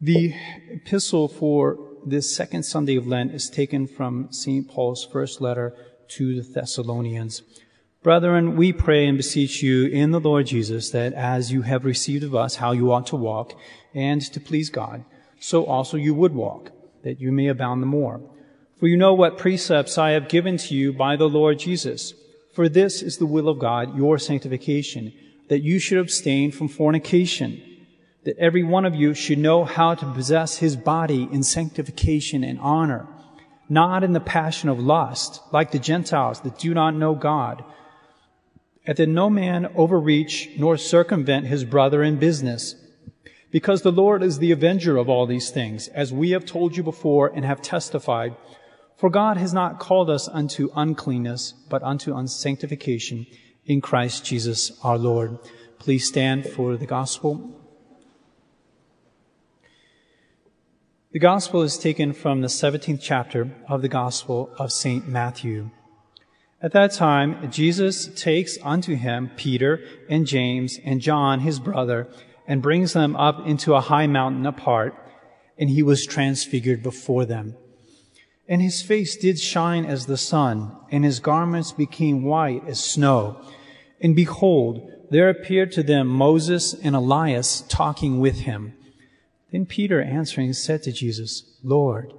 The epistle for this second Sunday of Lent is taken from St. Paul's first letter to the Thessalonians. Brethren, we pray and beseech you in the Lord Jesus that as you have received of us how you ought to walk and to please God, so also you would walk, that you may abound the more. For you know what precepts I have given to you by the Lord Jesus. For this is the will of God, your sanctification, that you should abstain from fornication, that every one of you should know how to possess his body in sanctification and honor, not in the passion of lust, like the Gentiles that do not know God, and that no man overreach nor circumvent his brother in business because the Lord is the avenger of all these things, as we have told you before and have testified. For God has not called us unto uncleanness, but unto unsanctification in Christ Jesus our Lord. Please stand for the gospel. The gospel is taken from the 17th chapter of the gospel of St. Matthew. At that time, Jesus takes unto him Peter and James and John, his brother, and brings them up into a high mountain apart, and he was transfigured before them. And his face did shine as the sun, and his garments became white as snow. And behold, there appeared to them Moses and Elias talking with him. Then Peter answering said to Jesus, Lord,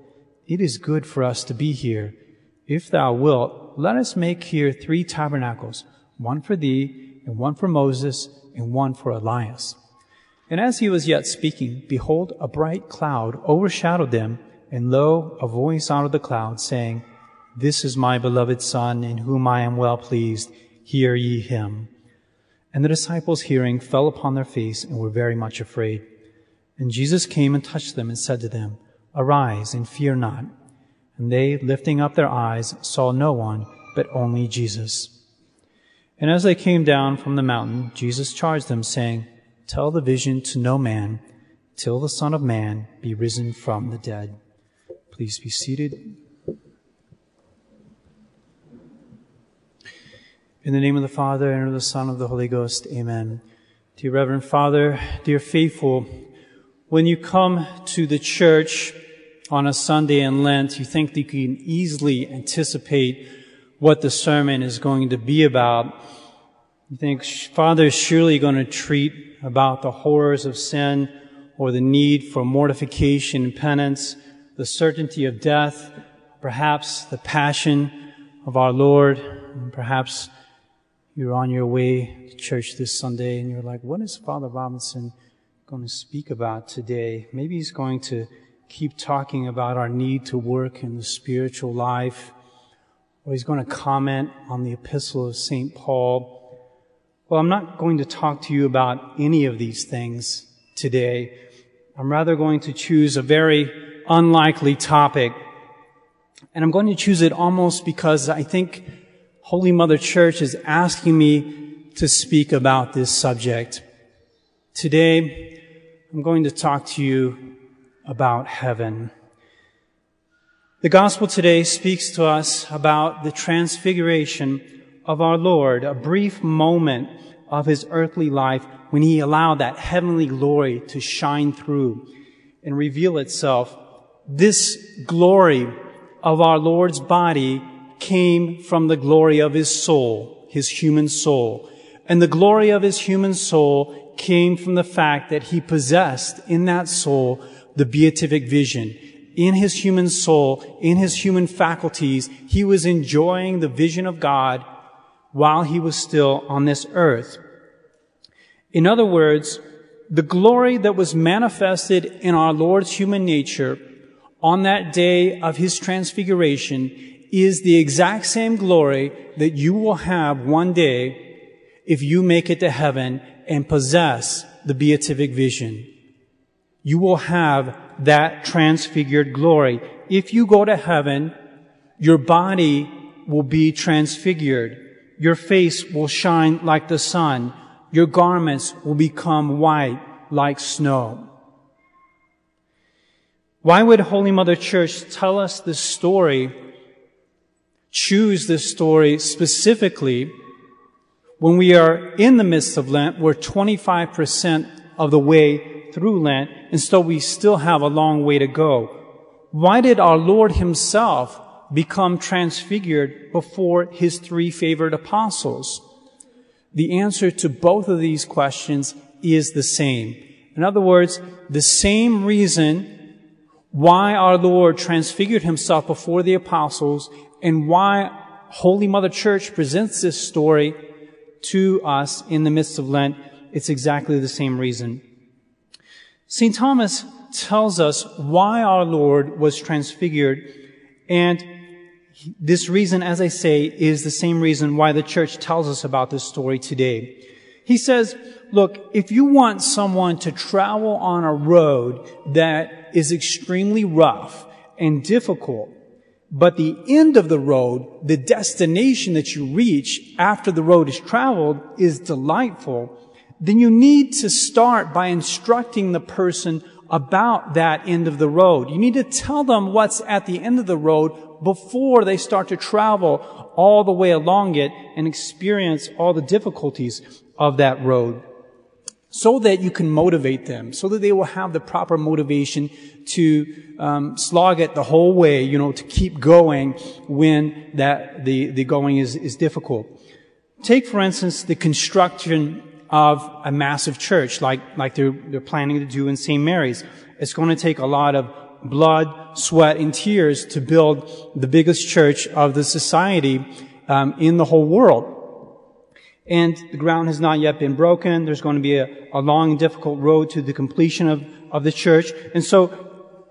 it is good for us to be here. If thou wilt, let us make here three tabernacles, one for thee, and one for Moses, and one for Elias. And as he was yet speaking, behold, a bright cloud overshadowed them, and lo, a voice out of the cloud saying, This is my beloved Son, in whom I am well pleased. Hear ye him. And the disciples hearing fell upon their face and were very much afraid. And Jesus came and touched them and said to them, Arise and fear not. And they, lifting up their eyes, saw no one, but only Jesus. And as they came down from the mountain, Jesus charged them, saying, Tell the vision to no man till the Son of Man be risen from the dead. Please be seated. In the name of the Father, and of the Son, and of the Holy Ghost, amen. Dear Reverend Father, dear faithful, when you come to the church on a Sunday in Lent, you think that you can easily anticipate what the sermon is going to be about. You think Father is surely going to treat about the horrors of sin or the need for mortification and penance, the certainty of death, perhaps the passion of our Lord, and perhaps you're on your way to church this Sunday and you're like, what is Father Robinson going to speak about today? Maybe he's going to keep talking about our need to work in the spiritual life, or he's going to comment on the epistle of St. Paul well, I'm not going to talk to you about any of these things today. I'm rather going to choose a very unlikely topic. And I'm going to choose it almost because I think Holy Mother Church is asking me to speak about this subject. Today, I'm going to talk to you about heaven. The gospel today speaks to us about the transfiguration of our Lord, a brief moment of his earthly life when he allowed that heavenly glory to shine through and reveal itself. This glory of our Lord's body came from the glory of his soul, his human soul. And the glory of his human soul came from the fact that he possessed in that soul the beatific vision. In his human soul, in his human faculties, he was enjoying the vision of God while he was still on this earth. In other words, the glory that was manifested in our Lord's human nature on that day of his transfiguration is the exact same glory that you will have one day if you make it to heaven and possess the beatific vision. You will have that transfigured glory. If you go to heaven, your body will be transfigured your face will shine like the sun. Your garments will become white like snow. Why would Holy Mother Church tell us this story, choose this story specifically when we are in the midst of Lent, we're 25% of the way through Lent, and so we still have a long way to go. Why did our Lord himself become transfigured before his three favorite apostles? The answer to both of these questions is the same. In other words, the same reason why our Lord transfigured himself before the apostles and why Holy Mother Church presents this story to us in the midst of Lent, it's exactly the same reason. St. Thomas tells us why our Lord was transfigured, and this reason, as I say, is the same reason why the church tells us about this story today. He says, look, if you want someone to travel on a road that is extremely rough and difficult, but the end of the road, the destination that you reach after the road is traveled is delightful, then you need to start by instructing the person about that end of the road. You need to tell them what's at the end of the road before they start to travel all the way along it and experience all the difficulties of that road. So that you can motivate them, so that they will have the proper motivation to um, slog it the whole way, you know, to keep going when that the, the going is, is difficult. Take, for instance, the construction of a massive church like, like they're, they're planning to do in St. Mary's. It's going to take a lot of blood, sweat, and tears to build the biggest church of the society um, in the whole world. And the ground has not yet been broken. There's going to be a, a long, difficult road to the completion of, of the church. And so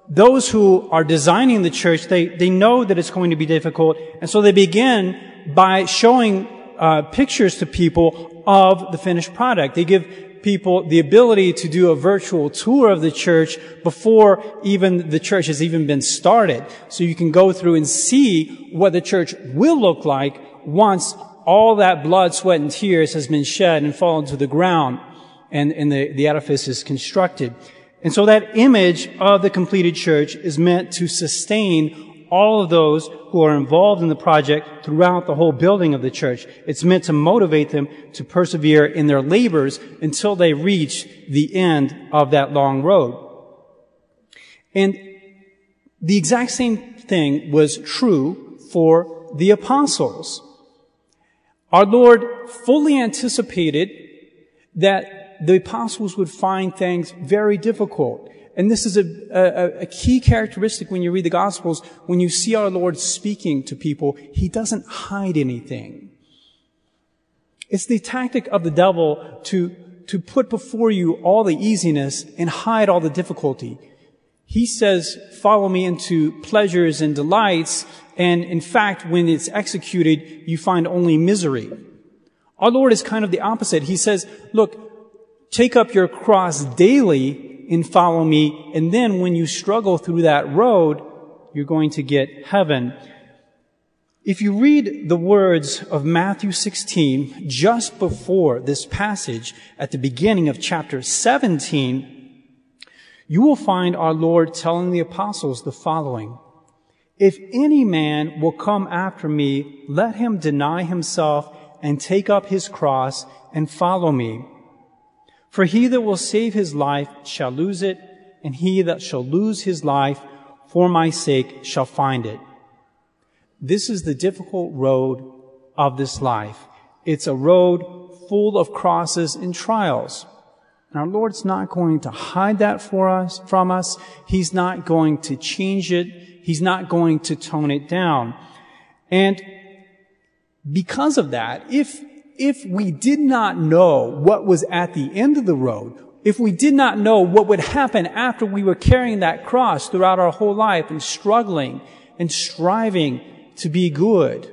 those who are designing the church, they, they know that it's going to be difficult. And so they begin by showing uh, pictures to people of the finished product. They give people the ability to do a virtual tour of the church before even the church has even been started. So you can go through and see what the church will look like once all that blood, sweat, and tears has been shed and fallen to the ground and, and the, the edifice is constructed. And so that image of the completed church is meant to sustain all of those who are involved in the project throughout the whole building of the church. It's meant to motivate them to persevere in their labors until they reach the end of that long road. And the exact same thing was true for the apostles. Our Lord fully anticipated that the apostles would find things very difficult and this is a, a, a, key characteristic when you read the Gospels. When you see our Lord speaking to people, He doesn't hide anything. It's the tactic of the devil to, to put before you all the easiness and hide all the difficulty. He says, follow me into pleasures and delights. And in fact, when it's executed, you find only misery. Our Lord is kind of the opposite. He says, look, take up your cross daily and follow me. And then when you struggle through that road, you're going to get heaven. If you read the words of Matthew 16 just before this passage at the beginning of chapter 17, you will find our Lord telling the apostles the following. If any man will come after me, let him deny himself and take up his cross and follow me. For he that will save his life shall lose it, and he that shall lose his life for my sake shall find it. This is the difficult road of this life. It's a road full of crosses and trials. And our Lord's not going to hide that for us, from us. He's not going to change it. He's not going to tone it down. And because of that, if if we did not know what was at the end of the road, if we did not know what would happen after we were carrying that cross throughout our whole life and struggling and striving to be good,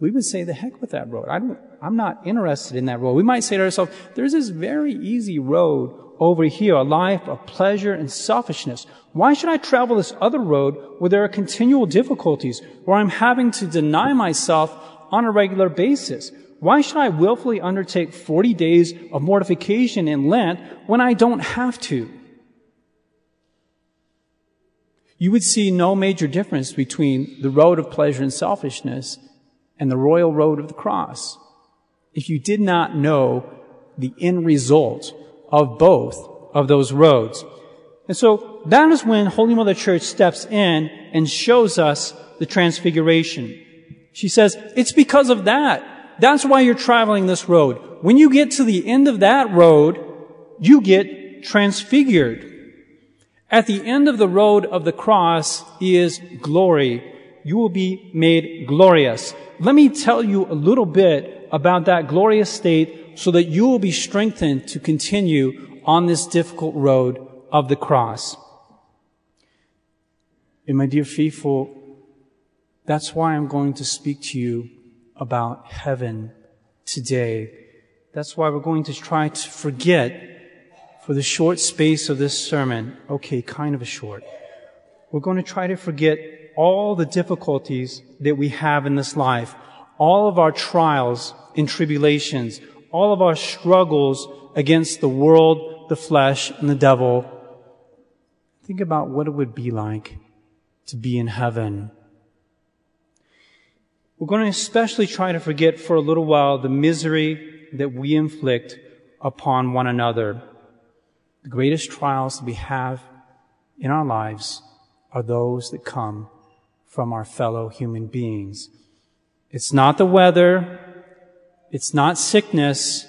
we would say, the heck with that road. I am not interested in that road. We might say to ourselves, there's this very easy road over here, a life of pleasure and selfishness. Why should I travel this other road where there are continual difficulties, where I'm having to deny myself on a regular basis. Why should I willfully undertake 40 days of mortification in Lent when I don't have to? You would see no major difference between the road of pleasure and selfishness and the royal road of the cross if you did not know the end result of both of those roads. And so that is when Holy Mother Church steps in and shows us the transfiguration. She says, it's because of that. That's why you're traveling this road. When you get to the end of that road, you get transfigured. At the end of the road of the cross is glory. You will be made glorious. Let me tell you a little bit about that glorious state so that you will be strengthened to continue on this difficult road of the cross. And my dear faithful, that's why I'm going to speak to you about heaven today. That's why we're going to try to forget for the short space of this sermon, okay, kind of a short, we're going to try to forget all the difficulties that we have in this life, all of our trials and tribulations, all of our struggles against the world, the flesh, and the devil. Think about what it would be like to be in heaven. We're going to especially try to forget for a little while the misery that we inflict upon one another. The greatest trials that we have in our lives are those that come from our fellow human beings. It's not the weather. It's not sickness.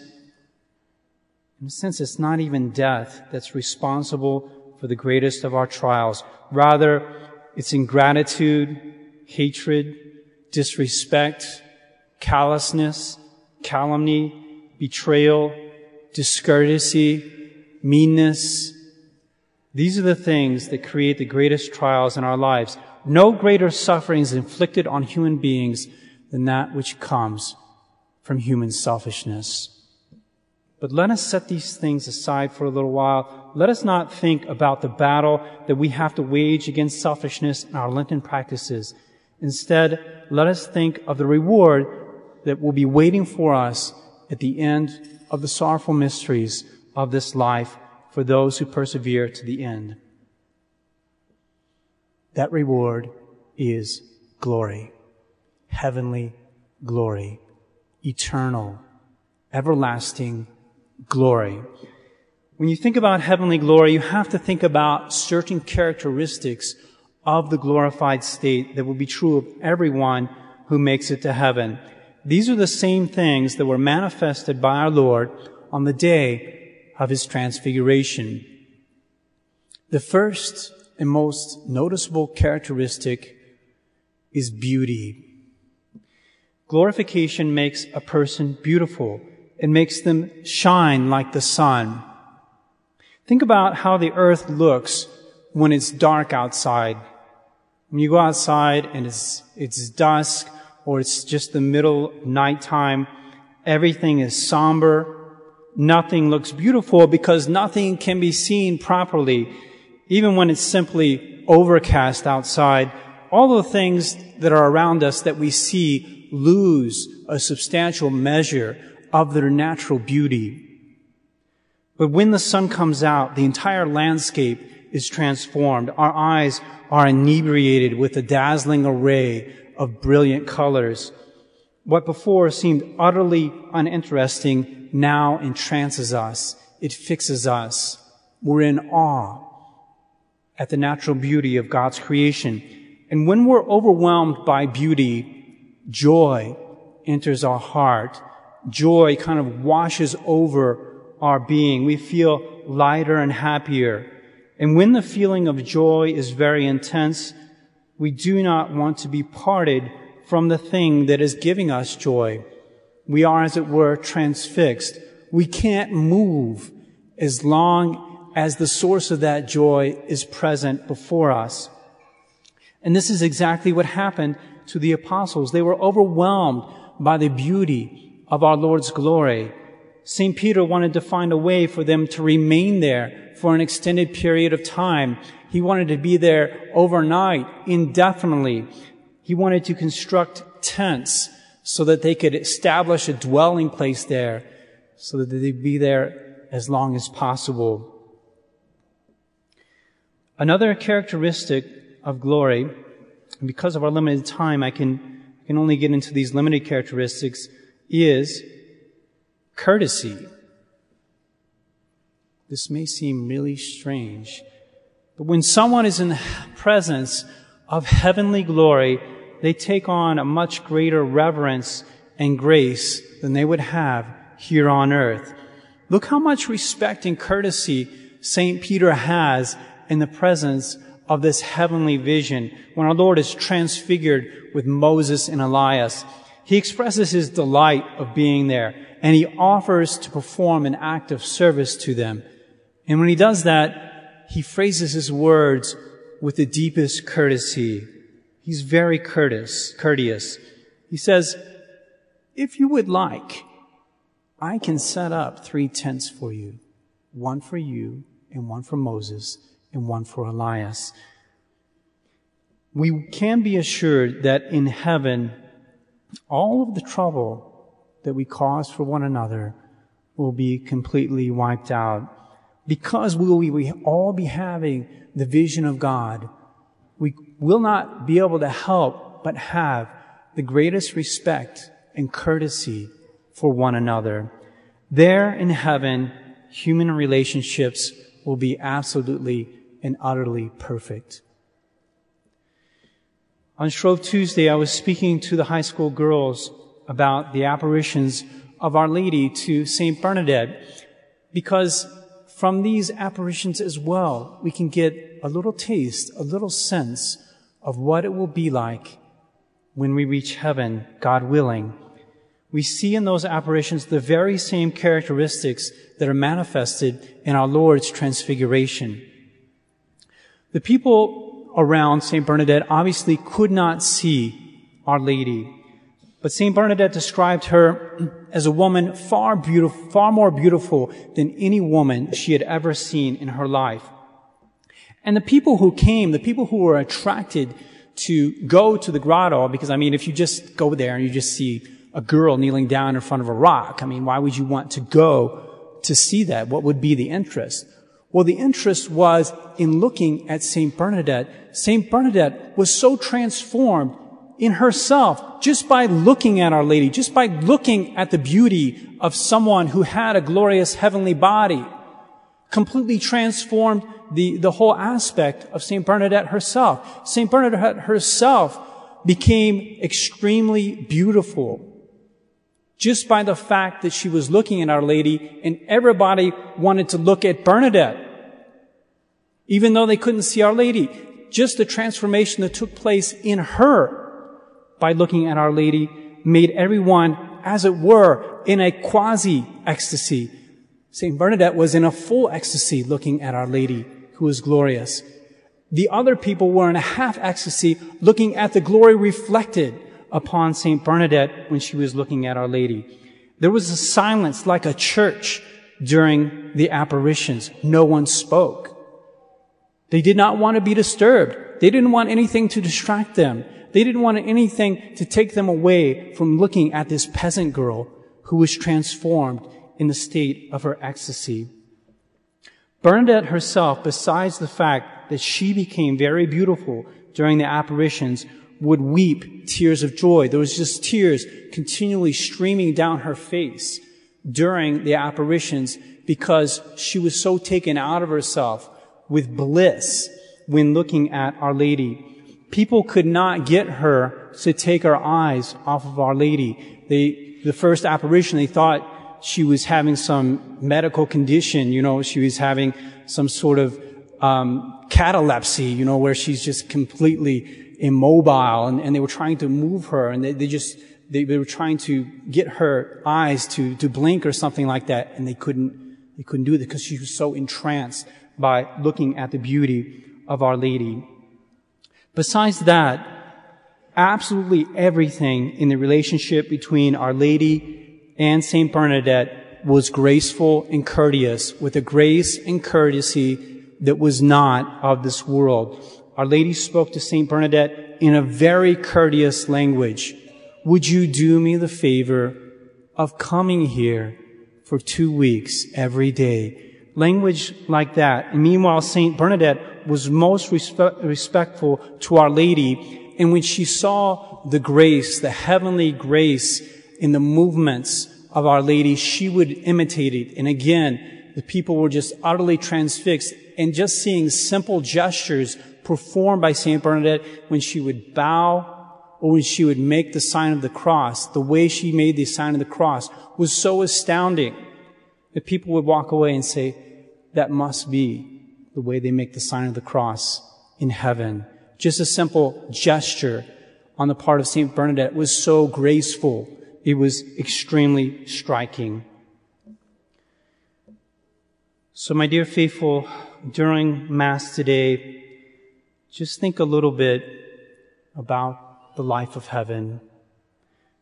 In a sense, it's not even death that's responsible for the greatest of our trials. Rather, it's ingratitude, hatred, disrespect, callousness, calumny, betrayal, discourtesy, meanness. These are the things that create the greatest trials in our lives. No greater suffering is inflicted on human beings than that which comes from human selfishness. But let us set these things aside for a little while. Let us not think about the battle that we have to wage against selfishness in our Lenten practices. Instead, let us think of the reward that will be waiting for us at the end of the sorrowful mysteries of this life for those who persevere to the end. That reward is glory, heavenly glory, eternal, everlasting glory. When you think about heavenly glory, you have to think about certain characteristics of the glorified state that will be true of everyone who makes it to heaven. These are the same things that were manifested by our Lord on the day of his transfiguration. The first and most noticeable characteristic is beauty. Glorification makes a person beautiful. It makes them shine like the sun. Think about how the earth looks when it's dark outside. When you go outside and it's, it's dusk or it's just the middle nighttime, everything is somber nothing looks beautiful because nothing can be seen properly. Even when it's simply overcast outside, all the things that are around us that we see lose a substantial measure of their natural beauty. But when the sun comes out, the entire landscape is transformed. Our eyes are inebriated with a dazzling array of brilliant colors. What before seemed utterly uninteresting now entrances us. It fixes us. We're in awe at the natural beauty of God's creation. And when we're overwhelmed by beauty, joy enters our heart. Joy kind of washes over our being. We feel lighter and happier. And when the feeling of joy is very intense, we do not want to be parted from the thing that is giving us joy we are, as it were, transfixed. We can't move as long as the source of that joy is present before us. And this is exactly what happened to the apostles. They were overwhelmed by the beauty of our Lord's glory. St. Peter wanted to find a way for them to remain there for an extended period of time. He wanted to be there overnight, indefinitely. He wanted to construct tents so that they could establish a dwelling place there, so that they'd be there as long as possible. Another characteristic of glory, and because of our limited time, I can, I can only get into these limited characteristics, is courtesy. This may seem really strange, but when someone is in the presence of heavenly glory, they take on a much greater reverence and grace than they would have here on earth. Look how much respect and courtesy St. Peter has in the presence of this heavenly vision when our Lord is transfigured with Moses and Elias. He expresses his delight of being there and he offers to perform an act of service to them. And when he does that, he phrases his words with the deepest courtesy. He's very courteous, courteous. He says, if you would like, I can set up three tents for you. One for you, and one for Moses, and one for Elias. We can be assured that in heaven, all of the trouble that we cause for one another will be completely wiped out because we will all be having the vision of God, we will not be able to help but have the greatest respect and courtesy for one another. There in heaven, human relationships will be absolutely and utterly perfect. On Shrove Tuesday, I was speaking to the high school girls about the apparitions of Our Lady to St. Bernadette because from these apparitions as well, we can get a little taste, a little sense of what it will be like when we reach heaven, God willing. We see in those apparitions the very same characteristics that are manifested in our Lord's transfiguration. The people around St. Bernadette obviously could not see Our Lady. But St. Bernadette described her as a woman far beautiful, far more beautiful than any woman she had ever seen in her life. And the people who came, the people who were attracted to go to the grotto, because I mean, if you just go there and you just see a girl kneeling down in front of a rock, I mean, why would you want to go to see that? What would be the interest? Well, the interest was in looking at St. Bernadette. St. Bernadette was so transformed in herself just by looking at Our Lady, just by looking at the beauty of someone who had a glorious heavenly body, completely transformed the, the whole aspect of St. Bernadette herself. St. Bernadette herself became extremely beautiful just by the fact that she was looking at Our Lady and everybody wanted to look at Bernadette. Even though they couldn't see Our Lady. Just the transformation that took place in her by looking at Our Lady made everyone, as it were, in a quasi ecstasy. St. Bernadette was in a full ecstasy looking at Our Lady, who was glorious. The other people were in a half ecstasy looking at the glory reflected upon St. Bernadette when she was looking at Our Lady. There was a silence like a church during the apparitions. No one spoke. They did not want to be disturbed. They didn't want anything to distract them. They didn't want anything to take them away from looking at this peasant girl who was transformed in the state of her ecstasy. Bernadette herself, besides the fact that she became very beautiful during the apparitions, would weep tears of joy. There was just tears continually streaming down her face during the apparitions because she was so taken out of herself with bliss when looking at Our Lady people could not get her to take her eyes off of Our Lady. They, the first apparition, they thought she was having some medical condition, you know, she was having some sort of, um, catalepsy, you know, where she's just completely immobile and, and they were trying to move her and they, they just, they, they were trying to get her eyes to, to blink or something like that and they couldn't, they couldn't do it because she was so entranced by looking at the beauty of Our Lady. Besides that, absolutely everything in the relationship between Our Lady and Saint Bernadette was graceful and courteous with a grace and courtesy that was not of this world. Our Lady spoke to Saint Bernadette in a very courteous language. Would you do me the favor of coming here for two weeks every day? Language like that. Meanwhile, Saint Bernadette was most respe- respectful to Our Lady. And when she saw the grace, the heavenly grace in the movements of Our Lady, she would imitate it. And again, the people were just utterly transfixed and just seeing simple gestures performed by St. Bernadette when she would bow or when she would make the sign of the cross, the way she made the sign of the cross was so astounding that people would walk away and say, that must be the way they make the sign of the cross in heaven. Just a simple gesture on the part of St. Bernadette was so graceful. It was extremely striking. So, my dear faithful, during Mass today, just think a little bit about the life of heaven.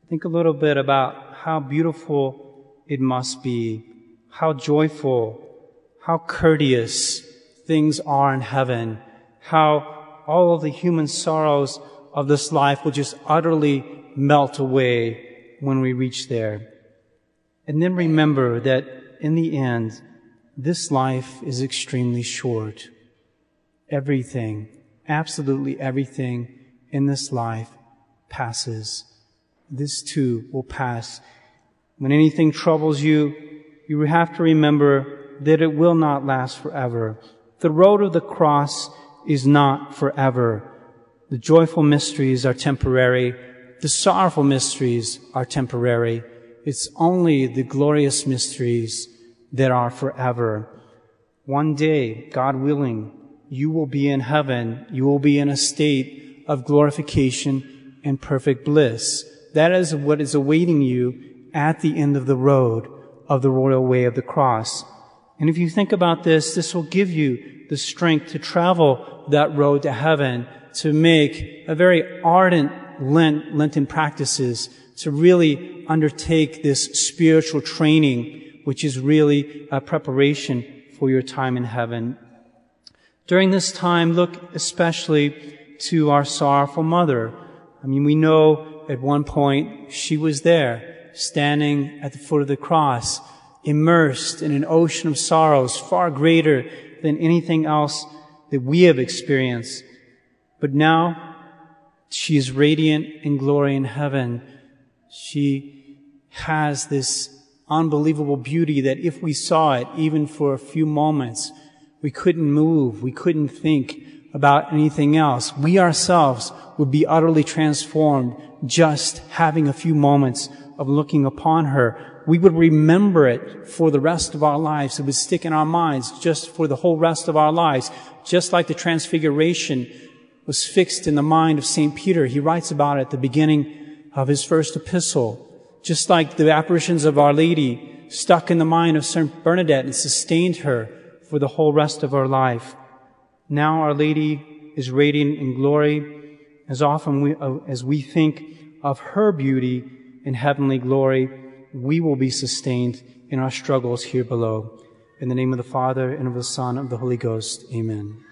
Think a little bit about how beautiful it must be, how joyful, how courteous things are in heaven, how all of the human sorrows of this life will just utterly melt away when we reach there. And then remember that in the end, this life is extremely short. Everything, absolutely everything in this life passes. This too will pass. When anything troubles you, you have to remember that it will not last forever. The road of the cross is not forever. The joyful mysteries are temporary. The sorrowful mysteries are temporary. It's only the glorious mysteries that are forever. One day, God willing, you will be in heaven. You will be in a state of glorification and perfect bliss. That is what is awaiting you at the end of the road of the royal way of the cross. And if you think about this, this will give you the strength to travel that road to heaven, to make a very ardent Lent, Lenten practices, to really undertake this spiritual training which is really a preparation for your time in heaven. During this time, look especially to our sorrowful mother. I mean, we know at one point she was there, standing at the foot of the cross, immersed in an ocean of sorrows far greater than anything else that we have experienced. But now she is radiant in glory in heaven. She has this unbelievable beauty that if we saw it even for a few moments, we couldn't move, we couldn't think about anything else. We ourselves would be utterly transformed just having a few moments of looking upon her. We would remember it for the rest of our lives. It would stick in our minds just for the whole rest of our lives. Just like the transfiguration was fixed in the mind of St. Peter. He writes about it at the beginning of his first epistle. Just like the apparitions of Our Lady stuck in the mind of Saint Bernadette and sustained her for the whole rest of our life. Now Our Lady is radiant in glory. As often we, uh, as we think of her beauty in heavenly glory, we will be sustained in our struggles here below. In the name of the Father, and of the Son, and of the Holy Ghost. Amen.